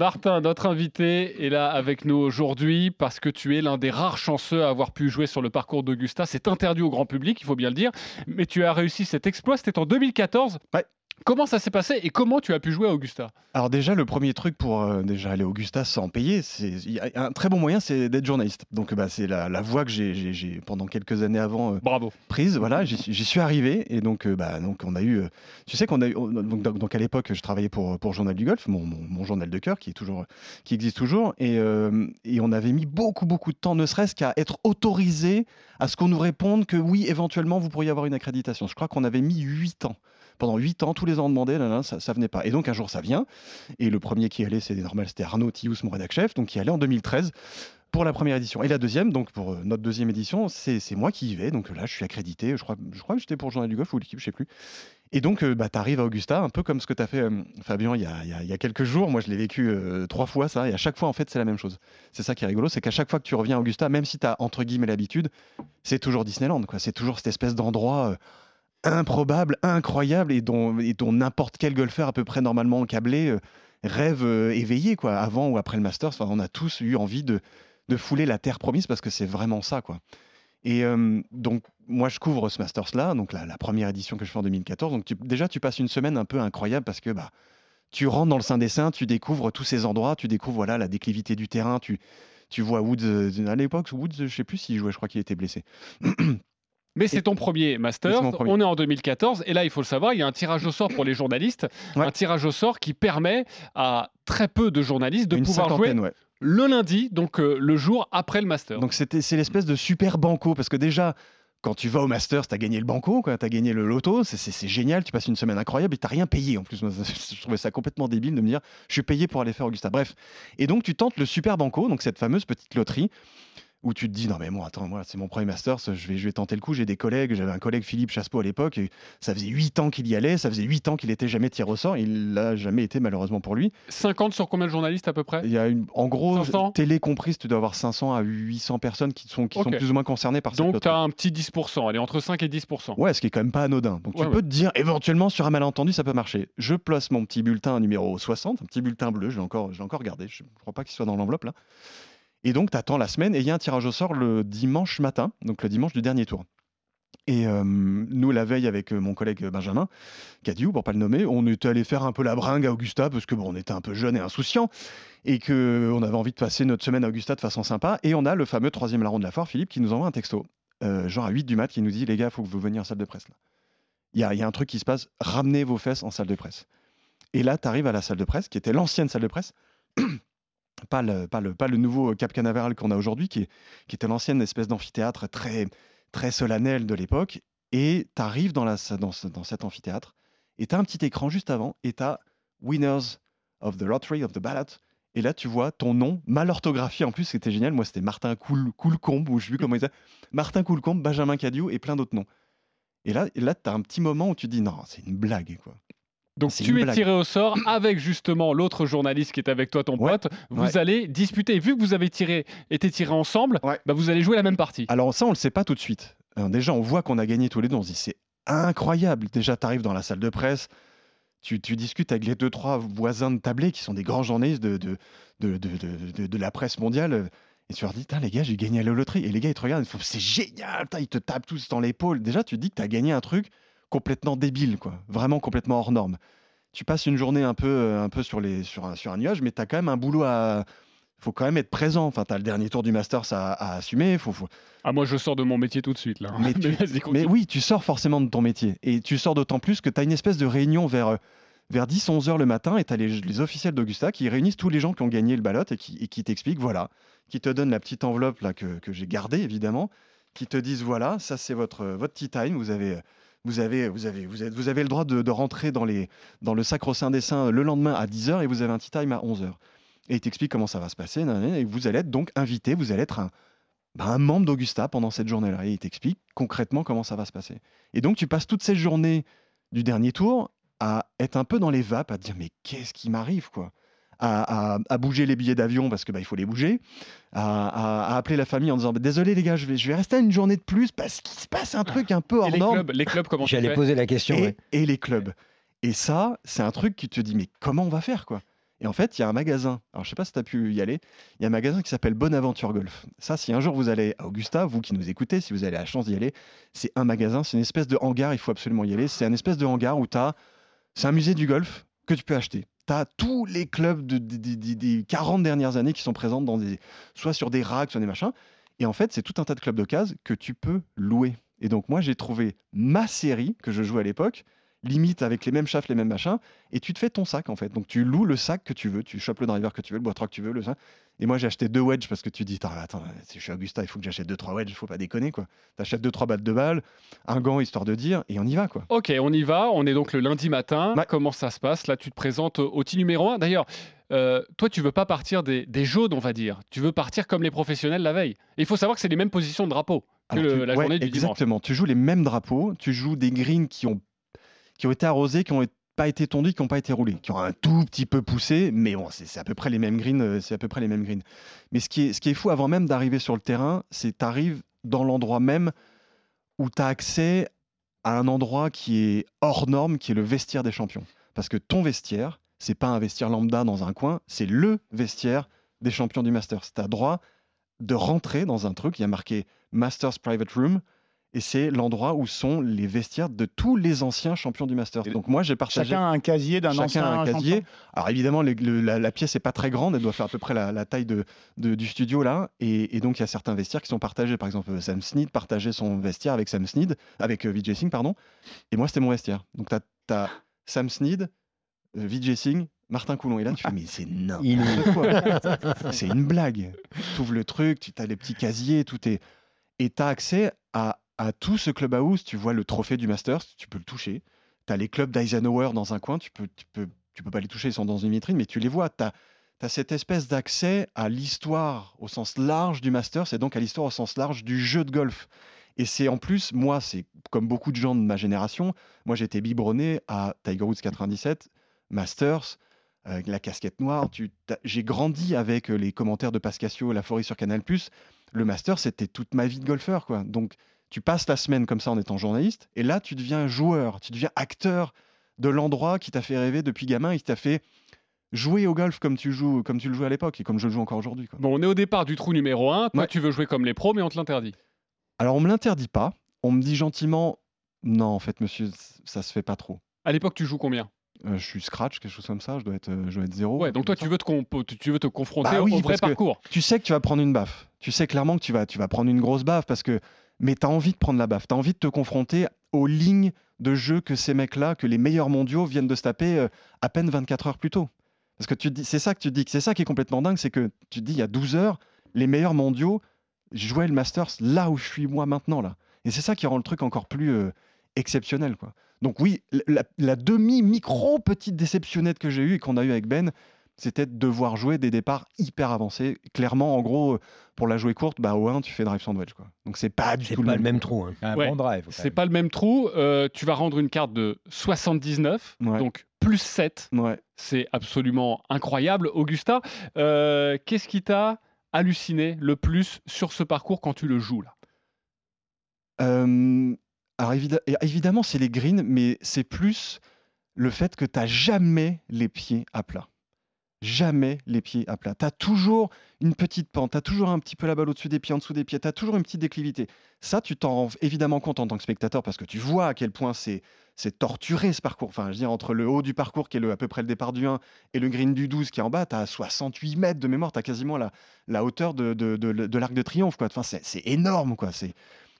Martin, notre invité, est là avec nous aujourd'hui parce que tu es l'un des rares chanceux à avoir pu jouer sur le parcours d'Augusta. C'est interdit au grand public, il faut bien le dire. Mais tu as réussi cet exploit, c'était en 2014. Ouais. Comment ça s'est passé et comment tu as pu jouer à Augusta? Alors déjà, le premier truc pour euh, déjà aller à Augusta sans payer, c'est un très bon moyen, c'est d'être journaliste. Donc bah, c'est la, la voie que j'ai- pendant quelques années avant euh, Bravo. prise. Voilà, j'y suis- arrivé et donc euh, bah donc on a eu, tu sais qu'on a eu, on- donc, donc, à l'époque je travaillais pour pour Journal du Golf, mon, mon, mon journal de cœur qui est toujours qui existe toujours et et on avait mis beaucoup beaucoup de temps, ne serait-ce qu'à être autorisé à ce qu'on nous réponde que oui éventuellement vous pourriez avoir une accréditation. Je crois qu'on avait mis 8 ans. Pendant 8 ans, tous les ans on demandait, là, là, ça, ça venait pas. Et donc un jour ça vient. Et le premier qui allait, c'est normal, c'était Arnaud Thious, mon rédac chef, donc qui allait en 2013 pour la première édition. Et la deuxième, donc pour euh, notre deuxième édition, c'est moi qui y vais. Donc là, je suis accrédité. Je crois, je crois que j'étais pour Journal du Golf ou l'équipe, je sais plus. Et donc, euh, bah, tu arrives à Augusta, un peu comme ce que tu as fait, euh, Fabien, il y, a, quelques jours. Moi, je l'ai vécu trois fois, ça. Et à chaque fois, en fait, c'est la même chose. C'est ça qui est rigolo, c'est qu'à chaque fois que tu reviens à Augusta, même si tu as entre guillemets l'habitude, c'est toujours Disneyland. C'est toujours cette espèce d'endroit. Improbable, incroyable et dont, n'importe quel golfeur à peu près normalement câblé euh, rêve euh, éveillé quoi. Avant ou après le Masters, enfin, on a tous eu envie de, fouler la terre promise parce que c'est vraiment ça quoi. Et euh, donc moi je couvre ce Masters là, donc la, première édition que je fais en 2014. Donc déjà tu passes une semaine un peu incroyable parce que bah tu rentres dans le sein des saints, tu découvres tous ces endroits, tu découvres voilà la déclivité du terrain, tu tu vois Woods à l'époque Woods je sais plus s'il jouait, je crois qu'il était blessé. Mais c'est ton premier premier. On est en 2014 et là, il faut le savoir, il y a un tirage au sort pour les journalistes, Ouais. un tirage au sort qui permet à très peu de journalistes de une pouvoir jouer ouais. le lundi, donc euh, le jour après le Masters. Donc c'est l'espèce de super banco parce que déjà quand tu vas au Masters, tu as gagné le banco, tu as gagné le loto, c'est- génial, tu passes une semaine incroyable et tu rien payé en plus. Je trouvais ça complètement débile de me dire je suis payé pour aller faire Augusta. Bref. Et donc tu tentes le super banco, donc cette fameuse petite loterie où tu te dis non mais moi attends moi c'est mon premier Masters, je vais je vais tenter le coup, j'ai des collègues, j'avais un collègue Philippe Chasseau à l'époque, et ça faisait 8 ans qu'il y allait, ça faisait 8 ans qu'il était jamais tiré au sort, il l'a jamais été malheureusement pour lui. 50 sur combien de journalistes à peu près? Il y a une en gros 500? télé comprise, tu dois avoir 500 à 800 personnes qui sont qui sont plus ou moins concernées par cette Donc, tu as un petit 10%, allez, entre 5 et 10%. Ouais, ce qui est quand même pas anodin. Donc Ouais, tu ouais. peux te dire, éventuellement, sur un malentendu, ça peut marcher. Je place mon petit bulletin numéro 60, un petit bulletin bleu, je l'ai encore, je l'ai encore gardé, je ne crois pas qu'il soit dans l'enveloppe là. Et donc, tu attends la semaine et il y a un tirage au sort le dimanche matin, donc le dimanche du dernier tour. Et euh, nous, la veille, avec euh, mon collègue Benjamin Cadieu, pour pas le nommer, on était allé faire un peu la bringue à Augusta parce que bon, on était un peu jeune et insouciant et que on avait envie de passer notre semaine à Augusta de façon sympa. Et on a le fameux troisième larron de la foire, Philippe, qui nous envoie un texto, euh, genre à 8 du mat, qui nous dit les gars, faut que vous veniez en salle de presse. Il y y a un truc qui se passe, ramenez vos fesses en salle de presse. Et là, tu arrives à la salle de presse, qui était l'ancienne salle de presse, pas le, nouveau Cap Canaveral qu'on a aujourd'hui, qui, qui était l'ancienne espèce d'amphithéâtre très, solennel de l'époque. Et tu arrives dans, cet amphithéâtre, et tu as un petit écran juste avant, et tu as Winners of the Lottery of the Ballot. Et là, tu vois ton nom, mal orthographié en plus, c'était génial. Moi, c'était Martin Coul, Coulcombe, ou je sais plus comment il disait. Martin Coulcombe, Benjamin Cadieu et plein d'autres noms. Et là, là tu as un petit moment où tu dis non, c'est une blague, quoi. Donc, tu es blague. tiré au sort avec justement l'autre journaliste qui est avec toi, ton Ouais, pote. Vous ouais. allez disputer. Et vu que vous avez tiré, été tirés ensemble, Ouais. bah, vous allez jouer la même partie. Alors ça, on le sait pas tout de suite. Alors, déjà, on voit qu'on a gagné tous les deux. On se dit, c'est incroyable. Déjà, tu arrives dans la salle de presse, tu, tu discutes avec les deux, trois voisins de tablé qui sont des grands journalistes de, de, de, de, de- la presse mondiale. Et tu leur dis, les gars, j'ai gagné à la loterie. Et les gars, ils te regardent, ils font, c'est génial. Ils te tapent tous dans l'épaule. Déjà, tu te dis que tu as gagné un truc complètement débile, quoi. Vraiment complètement hors norme. Tu passes une journée un peu, euh, un peu sur, les, sur, un, sur un nuage, mais tu as quand même un boulot à... faut quand même être présent. Enfin, tu as le dernier tour du Masters à, à assumer. Faut, faut, Ah, moi, je sors de mon métier tout de suite. Là. Mais tu- oui, tu sors forcément de ton métier. Et tu sors d'autant plus que tu as une espèce de réunion vers, euh, vers 10-11 heures le matin et tu as les, les officiels d'Augusta qui réunissent tous les gens qui ont gagné le ballot et qui, et qui t'expliquent, voilà, qui te donnent la petite enveloppe là que, que j'ai gardée évidemment, qui te disent, voilà, ça c'est votre, votre tea time, vous avez... Vous avez, vous, avez, vous, vous avez le droit de, rentrer dans, les, dans le sacro-saint des saints le lendemain à 10h et vous avez un tea time à 11h. Et ils t'expliquent comment ça va se passer. Et vous allez être donc invité, vous allez être un, bah, un membre d'Augusta pendant cette journée-là. Et il t'explique concrètement comment ça va se passer. Et donc, tu passes toute cette journée du dernier tour à être un peu dans les vapes, à te dire mais qu'est-ce qui m'arrive quoi? À, à- à bouger les billets d'avion parce que bah, il faut les bouger, à, à- à appeler la famille en disant Bah, désolé les gars, je vais, je vais rester une journée de plus parce qu'il se passe un truc un peu Et hors les norme. clubs, les clubs, comment tu J'allais poser la question. Et, ouais. et les clubs. Et ça, c'est un truc qui te dit mais comment on va faire quoi? Et en fait, il y a un magasin. Alors, je sais pas si tu as pu y aller. Il y a un magasin qui s'appelle Bonaventure Golf. Ça, si un jour vous allez à Augusta, vous qui nous écoutez, si vous avez la chance d'y aller, c'est un magasin, c'est une espèce de hangar, il faut absolument y aller. C'est un espèce de hangar où tu as. C'est un musée du golf que tu peux acheter. Tu as tous les clubs de, des 40 dernières années qui sont présents dans des, soit sur des racks, soit des machins. Et en fait, c'est tout un tas de clubs d'occasion que tu peux louer. Et donc, moi, j'ai trouvé ma série que je jouais à l'époque limite avec les mêmes shafts, les mêmes machins, et tu te fais ton sac en fait. Donc tu loues le sac que tu veux, tu chopes le driver que tu veux, le boîte que tu veux, le sac. Et moi j'ai acheté deux wedges parce que tu dis, attends, si je suis Augusta, il faut que j'achète deux trois wedges, il faut pas déconner quoi. T'achètes deux trois balles de balles, un gant histoire de dire, et on y va quoi. Ok, on y va. On est donc le lundi matin. Comment ça se passe? Là, tu te présentes au team numéro 1. D'ailleurs. Euh, toi, tu veux pas partir des, des, jaunes, on va dire. Tu veux partir comme les professionnels la veille. Et il faut savoir que c'est les mêmes positions de drapeau que la journée du exactement. Tu joues les mêmes drapeaux. Tu joues des greens qui ont qui ont été arrosés, qui n'ont pas été tondus, qui n'ont pas été roulés, qui ont un tout petit peu poussé, mais bon, c'est à peu près les mêmes greens. Euh, c'est à peu près les mêmes greens. Mais ce qui est, fou avant même d'arriver sur le terrain, c'est tu arrives dans l'endroit même où tu as accès à un endroit qui est hors norme, qui est le vestiaire des champions. Parce que ton vestiaire, c'est pas un vestiaire lambda dans un coin, c'est le vestiaire des champions du Masters. Tu as droit de rentrer dans un truc, il y a marqué Masters Private Room, et c'est l'endroit où sont les vestiaires de tous les anciens champions du Masters. Donc moi j'ai partagé chacun un casier d'un ancien un casier. Alors évidemment la, pièce n'est pas très grande, elle doit faire à peu près la, taille de, du studio là, et, donc il y a certains vestiaires qui sont partagés. Par exemple Sam Snead partageait son vestiaire avec Sam Snead, avec euh, Vijay Singh pardon, et moi c'était mon vestiaire. Donc tu as, Sam Snead, euh, Vijay Singh, Martin Coulon. Et là, tu fais, mais c'est n'importe quoi. c'est une blague. Tu ouvres le truc, tu as les petits casiers, tout est. Et tu as accès à à tout ce clubhouse, tu vois le trophée du Masters, tu peux le toucher. Tu as les clubs d'Eisenhower dans un coin, tu peux, tu, peux, tu peux pas les toucher, ils sont dans une vitrine, mais tu les vois. Tu as, cette espèce d'accès à l'histoire au sens large du Masters et donc à l'histoire au sens large du jeu de golf. Et c'est en plus, moi, c'est comme beaucoup de gens de ma génération, moi j'étais biberonné à Tiger Woods 97, Masters, la casquette noire. J'ai grandi avec les commentaires de Pascasio, La Forêt sur Canal+. Le Masters, c'était toute ma vie de golfeur, quoi. Donc tu passes la semaine comme ça en étant journaliste, et là, tu deviens joueur, tu deviens acteur de l'endroit qui t'a fait rêver depuis gamin et qui t'a fait jouer au golf comme tu joues, comme tu le jouais à l'époque et comme je le joue encore aujourd'hui. Bon, on est au départ du trou numéro 1. Toi, tu veux jouer comme les pros, mais on te l'interdit. Alors, on me l'interdit pas. On me dit gentiment, non, en fait, monsieur, ça se fait pas trop. À l'époque, tu joues combien? Euh, je suis scratch, quelque chose comme ça, je dois être, euh, je dois être zéro. Ouais, donc toi, tu veux, te tu veux te confronter bah au vrai parcours. Tu sais que tu vas prendre une baffe. Tu sais clairement que tu vas, tu vas prendre une grosse baffe parce que mais tu as envie de prendre la baffe, tu as envie de te confronter aux lignes de jeu que ces mecs-là, que les meilleurs mondiaux viennent de se taper euh, à peine 24 heures plus tôt. Parce que tu dis, c'est ça que tu dis, c'est ça qui est complètement dingue, c'est que tu dis, il y a 12 heures, les meilleurs mondiaux jouaient le Masters là où je suis moi maintenant. là. Et c'est ça qui rend le truc encore plus euh, exceptionnel. Donc oui, la, la demi-micro petite déceptionnette que j'ai eue et qu'on a eue avec Ben, c'était de devoir jouer des départs hyper avancés. Clairement, en gros, pour la jouer courte, bah, au 1, tu fais drive sandwich. Quoi. Donc, c'est pas du tout pas le même, trou. Hein. Un bon drive. C'est pas le même trou. Euh, tu vas rendre une carte de 79, donc plus 7. Ouais. C'est absolument incroyable. Augusta, euh, qu'est-ce qui t'a halluciné le plus sur ce parcours quand tu le joues là? Euh, Alors, évidemment, c'est les greens, mais c'est plus le fait que tu n'as jamais les pieds à plat jamais les pieds à plat. Tu as toujours une petite pente, tu as toujours un petit peu la balle au-dessus des pieds, en dessous des pieds, tu as toujours une petite déclivité. Ça, tu t'en rends évidemment compte en tant que spectateur parce que tu vois à quel point c'est torturé ce parcours. Enfin, je veux dire, entre le haut du parcours qui est le, à peu près le départ du 1 et le green du 12 qui est en bas, tu as 68 mètres de mémoire, tu as quasiment la, hauteur de, l'arc de triomphe. Enfin, c'est énorme. Quoi.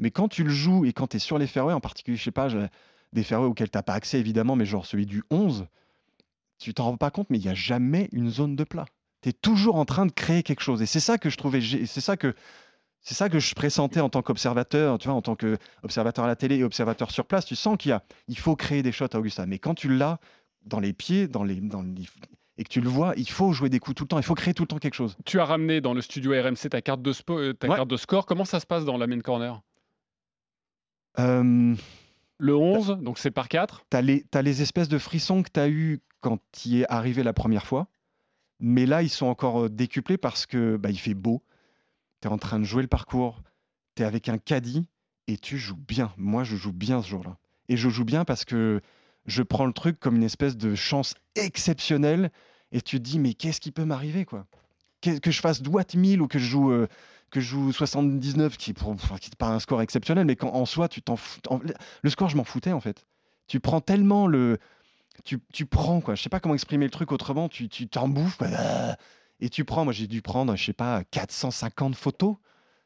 Mais quand tu le joues et quand tu es sur les fairways, en particulier, je sais pas, des fairways auxquels tu n'as pas accès évidemment, mais genre celui du 11, tu t'en rends pas compte, mais il n'y a jamais une zone de plat. Tu es toujours en train de créer quelque chose. Et c'est ça que je trouvais, c'est ça que c'est ça que je pressentais en tant qu'observateur, tu vois, en tant qu'observateur à la télé et observateur sur place. Tu sens qu'il y a, il faut créer des shots à Augusta. Mais quand tu l'as dans les pieds, dans les, dans et que tu le vois, il faut jouer des coups tout le temps. Il faut créer tout le temps quelque chose. Tu as ramené dans le studio RMC ta carte de, euh, ta carte de score. Comment ça se passe dans la main corner? Euh, Le 11, donc c'est par 4. Tu as, as, les espèces de frissons que tu as eu quand tu es arrivé la première fois. Mais là, ils sont encore euh, décuplés parce que bah, il fait beau. Tu es en train de jouer le parcours. Tu es avec un caddie et tu joues bien. Moi, je joue bien ce jour-là. Et je joue bien parce que je prends le truc comme une espèce de chance exceptionnelle Et tu te dis, mais qu'est-ce qui peut m'arriver, quoi? Que je fasse droite 1000 ou que je joue. Euh, que je joue 79, qui n'est pas un score exceptionnel, mais quand en soi, tu t'en fous. le score, je m'en foutais en fait. Tu prends tellement le. Tu, tu, prends, quoi. Je sais pas comment exprimer le truc autrement. Tu t'en bouffes, Et tu prends. Moi, j'ai dû prendre, je sais pas, 450 photos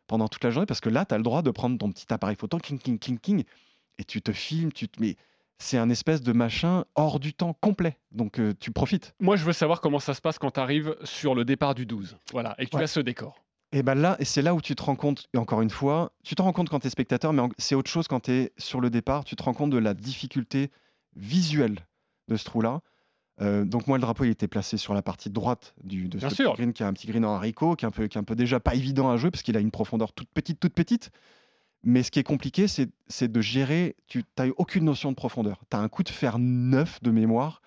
pendant toute la journée parce que là, tu as le droit de prendre ton petit appareil photo, king, king, king, king, et tu te filmes, tu te. Mais c'est un espèce de machin hors du temps complet. Donc euh, tu profites. Moi, je veux savoir comment ça se passe quand tu arrives sur le départ du 12. Voilà, et que tu as ce décor. Et ben là, c'est là où tu te rends compte, et encore une fois, tu te rends compte quand tu es spectateur, mais c'est autre chose quand tu es sur le départ, tu te rends compte de la difficulté visuelle de ce trou-là. Euh, donc moi, le drapeau, il était placé sur la partie droite du, de ce green, qui a un petit green en haricot, qui est un peu, qui est un peu déjà pas évident à jouer, parce qu'il a une profondeur toute petite, toute petite. Mais ce qui est compliqué, c'est de gérer. Tu n'as aucune notion de profondeur. Tu as un coup de fer neuf de mémoire.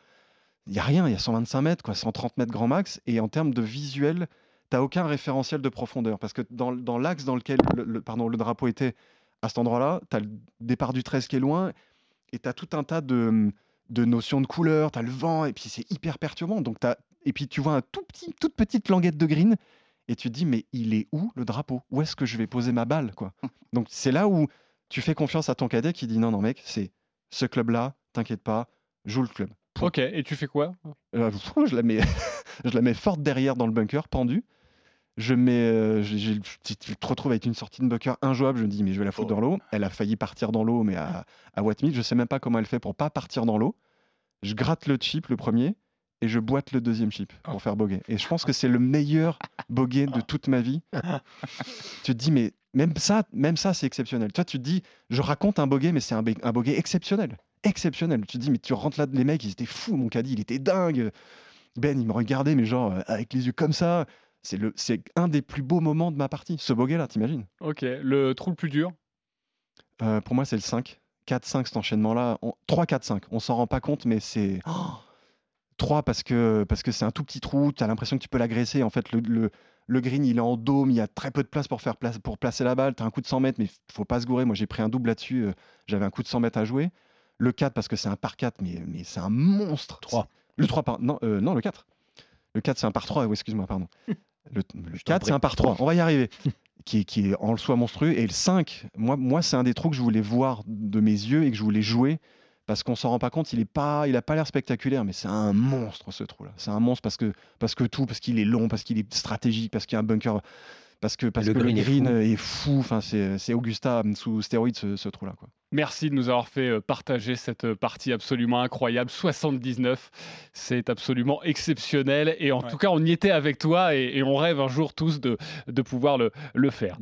Il n'y a rien, il y a 125 mètres, quoi, 130 mètres grand max. Et en termes de visuel, tu n'as aucun référentiel de profondeur. Parce que dans, dans l'axe dans lequel le, pardon, le drapeau était à cet endroit-là, tu as le départ du 13 qui est loin. Et tu as tout un tas de, de notions de couleur. Tu as le vent, et puis c'est hyper perturbant. Donc as, et puis tu vois un tout petit, toute petite languette de green et tu te dis mais il est où le drapeau? Où est-ce que je vais poser ma balle quoi? Donc c'est là où tu fais confiance à ton cadet qui dit non non mec, c'est ce club là, t'inquiète pas, joue le club. Ok, et tu fais quoi? Euh, je, la mets, je la mets forte derrière dans le bunker, pendue. Je mets, euh, je, te retrouve avec une sortie de bunker injouable. Je me dis, mais je vais la foutre oh. dans l'eau. Elle a failli partir dans l'eau, mais à, à Wattmeet, je sais même pas comment elle fait pour pas partir dans l'eau. Je gratte le chip, le premier et je boite le deuxième chip pour oh. faire bogey. Et je pense que c'est le meilleur bogey de toute ma vie. tu te dis, mais même ça, même ça, c'est exceptionnel. Toi, tu te dis, je raconte un bogey, mais c'est un, un bogey exceptionnel. Exceptionnel. Tu te dis, mais tu rentres là, les mecs, ils étaient fous, mon caddie, il était dingue. Ben, il me regardait, mais genre, euh, avec les yeux comme ça. C'est, le, c'est un des plus beaux moments de ma partie, ce bogey-là, t'imagines? Ok. Le trou le plus dur? Euh, Pour moi, c'est le 5. 4-5, cet enchaînement-là. 3-4-5. On s'en rend pas compte, mais c'est. 3 parce que parce que c'est un tout petit trou, tu as l'impression que tu peux l'agresser. En fait, le, le, green, il est en dôme, il y a très peu de place pour, faire place, pour placer la balle. Tu as un coup de 100 mètres, mais il faut pas se gourer. Moi, j'ai pris un double là-dessus. Euh, j'avais un coup de 100 mètres à jouer. Le 4 parce que c'est un par 4, mais, mais c'est un monstre. 3. Le 3 par... Non, euh, non, le 4. Le 4, c'est un par 3. Oui, excuse-moi, pardon. Le, 4, c'est un par 3. On va y arriver. Qui, qui, est en soi monstrueux. Et le 5, moi, moi c'est un des trous que je voulais voir de mes yeux et que je voulais jouer parce qu'on s'en rend pas compte, il est pas, il a pas l'air spectaculaire, mais c'est un monstre ce trou-là. C'est un monstre parce que, parce que tout, parce qu'il est long, parce qu'il est stratégique, parce qu'il y a un bunker, parce que, parce le que green, le green est fou. Enfin, c'est Augusta sous stéroïde ce, ce trou-là, quoi. Merci de nous avoir fait euh, partager cette euh, partie absolument incroyable. 79, c'est absolument exceptionnel. Et en tout cas, on y était avec toi et, on rêve un jour tous de, de pouvoir le, le faire.